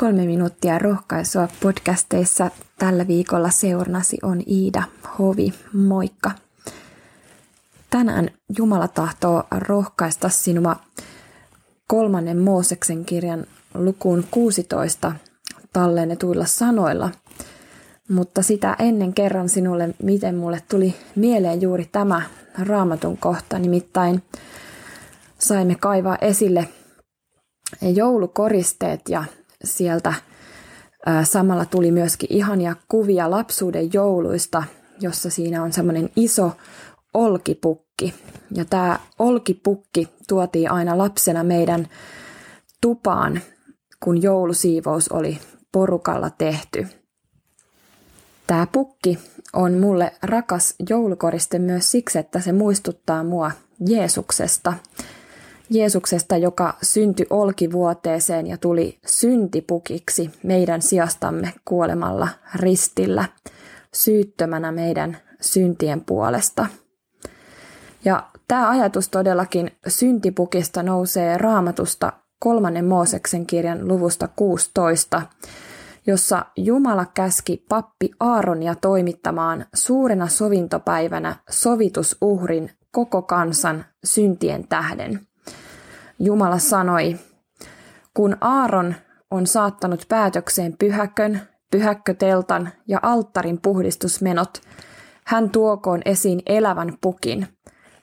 Kolme minuuttia rohkaisua podcasteissa tällä viikolla seurnasi on Iida Hovi. Moikka! Tänään Jumala tahtoo rohkaista sinua kolmannen Mooseksen kirjan lukuun 16 tallennetuilla sanoilla. Mutta sitä ennen kerran sinulle, miten mulle tuli mieleen juuri tämä raamatun kohta. Nimittäin saimme kaivaa esille joulukoristeet ja sieltä samalla tuli myöskin ihania kuvia lapsuuden jouluista, jossa siinä on semmoinen iso olkipukki. Ja tämä olkipukki tuotiin aina lapsena meidän tupaan, kun joulusiivous oli porukalla tehty. Tämä pukki on mulle rakas joulukoriste myös siksi, että se muistuttaa mua Jeesuksesta – Jeesuksesta, joka syntyi olkivuoteeseen ja tuli syntipukiksi meidän sijastamme kuolemalla ristillä, syyttömänä meidän syntien puolesta. Ja tämä ajatus todellakin syntipukista nousee raamatusta kolmannen Mooseksen kirjan luvusta 16, jossa Jumala käski pappi Aaronia toimittamaan suurena sovintopäivänä sovitusuhrin koko kansan syntien tähden – Jumala sanoi, kun Aaron on saattanut päätökseen pyhäkön, pyhäkköteltan ja alttarin puhdistusmenot, hän tuokoon esiin elävän pukin.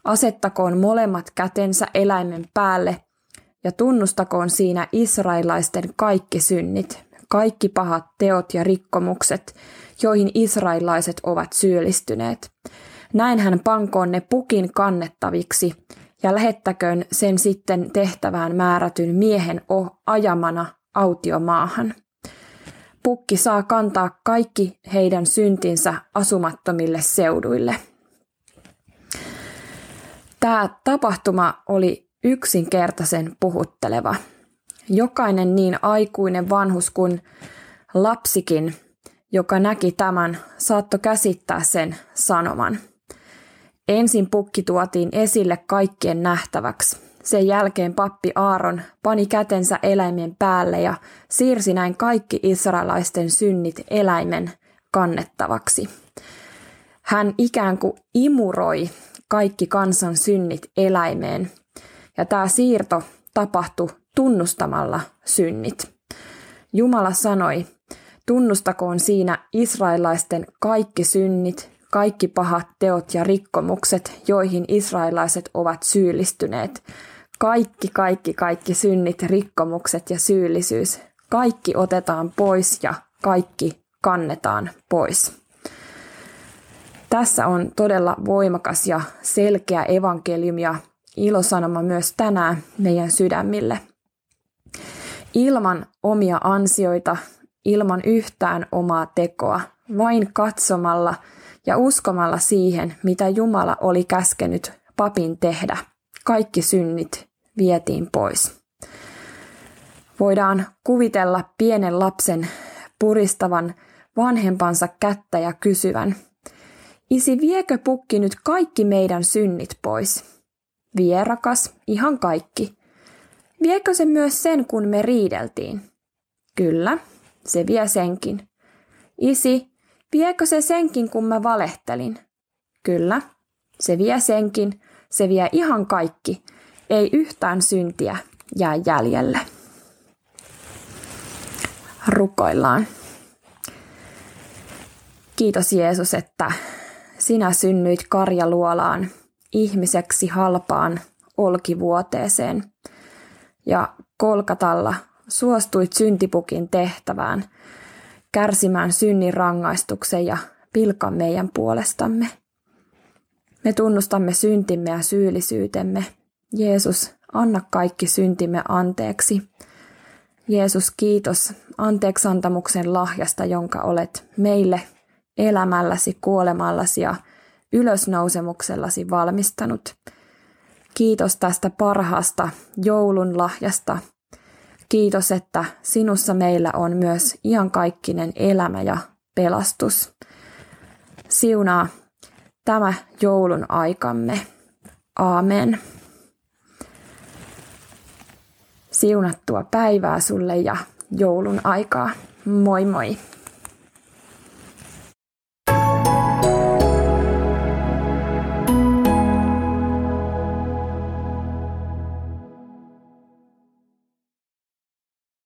Asettakoon molemmat kätensä eläimen päälle ja tunnustakoon siinä israelaisten kaikki synnit, kaikki pahat teot ja rikkomukset, joihin israelaiset ovat syyllistyneet. Näin hän pankoon ne pukin kannettaviksi ja lähettäköön sen sitten tehtävään määrätyn miehen ajamana autiomaahan. Pukki saa kantaa kaikki heidän syntinsä asumattomille seuduille. Tämä tapahtuma oli yksinkertaisen puhutteleva. Jokainen niin aikuinen vanhus kuin lapsikin, joka näki tämän, saattoi käsittää sen sanoman – Ensin pukki tuotiin esille kaikkien nähtäväksi. Sen jälkeen pappi Aaron pani kätensä eläimen päälle ja siirsi näin kaikki israelaisten synnit eläimen kannettavaksi. Hän ikään kuin imuroi kaikki kansan synnit eläimeen. Ja tämä siirto tapahtui tunnustamalla synnit. Jumala sanoi, tunnustakoon siinä israelaisten kaikki synnit kaikki pahat teot ja rikkomukset, joihin israelaiset ovat syyllistyneet. Kaikki, kaikki, kaikki synnit, rikkomukset ja syyllisyys. Kaikki otetaan pois ja kaikki kannetaan pois. Tässä on todella voimakas ja selkeä evankeliumi ja ilosanoma myös tänään meidän sydämille. Ilman omia ansioita, ilman yhtään omaa tekoa, vain katsomalla – ja uskomalla siihen, mitä Jumala oli käskenyt papin tehdä. Kaikki synnit vietiin pois. Voidaan kuvitella pienen lapsen puristavan vanhempansa kättä ja kysyvän, Isi, viekö pukki nyt kaikki meidän synnit pois? Vierakas, ihan kaikki. Viekö se myös sen, kun me riideltiin? Kyllä, se vie senkin. Isi, Viekö se senkin, kun mä valehtelin? Kyllä, se vie senkin. Se vie ihan kaikki. Ei yhtään syntiä jää jäljelle. Rukoillaan. Kiitos Jeesus, että sinä synnyit karjaluolaan ihmiseksi halpaan olkivuoteeseen ja kolkatalla suostuit syntipukin tehtävään – kärsimään synnin rangaistuksen ja pilkan meidän puolestamme. Me tunnustamme syntimme ja syyllisyytemme. Jeesus, anna kaikki syntimme anteeksi. Jeesus, kiitos anteeksantamuksen lahjasta, jonka olet meille elämälläsi, kuolemallasi ja ylösnousemuksellasi valmistanut. Kiitos tästä parhaasta joulun lahjasta, Kiitos, että sinussa meillä on myös iankaikkinen elämä ja pelastus. Siunaa tämä joulun aikamme. Aamen. Siunattua päivää sulle ja joulun aikaa. Moi moi!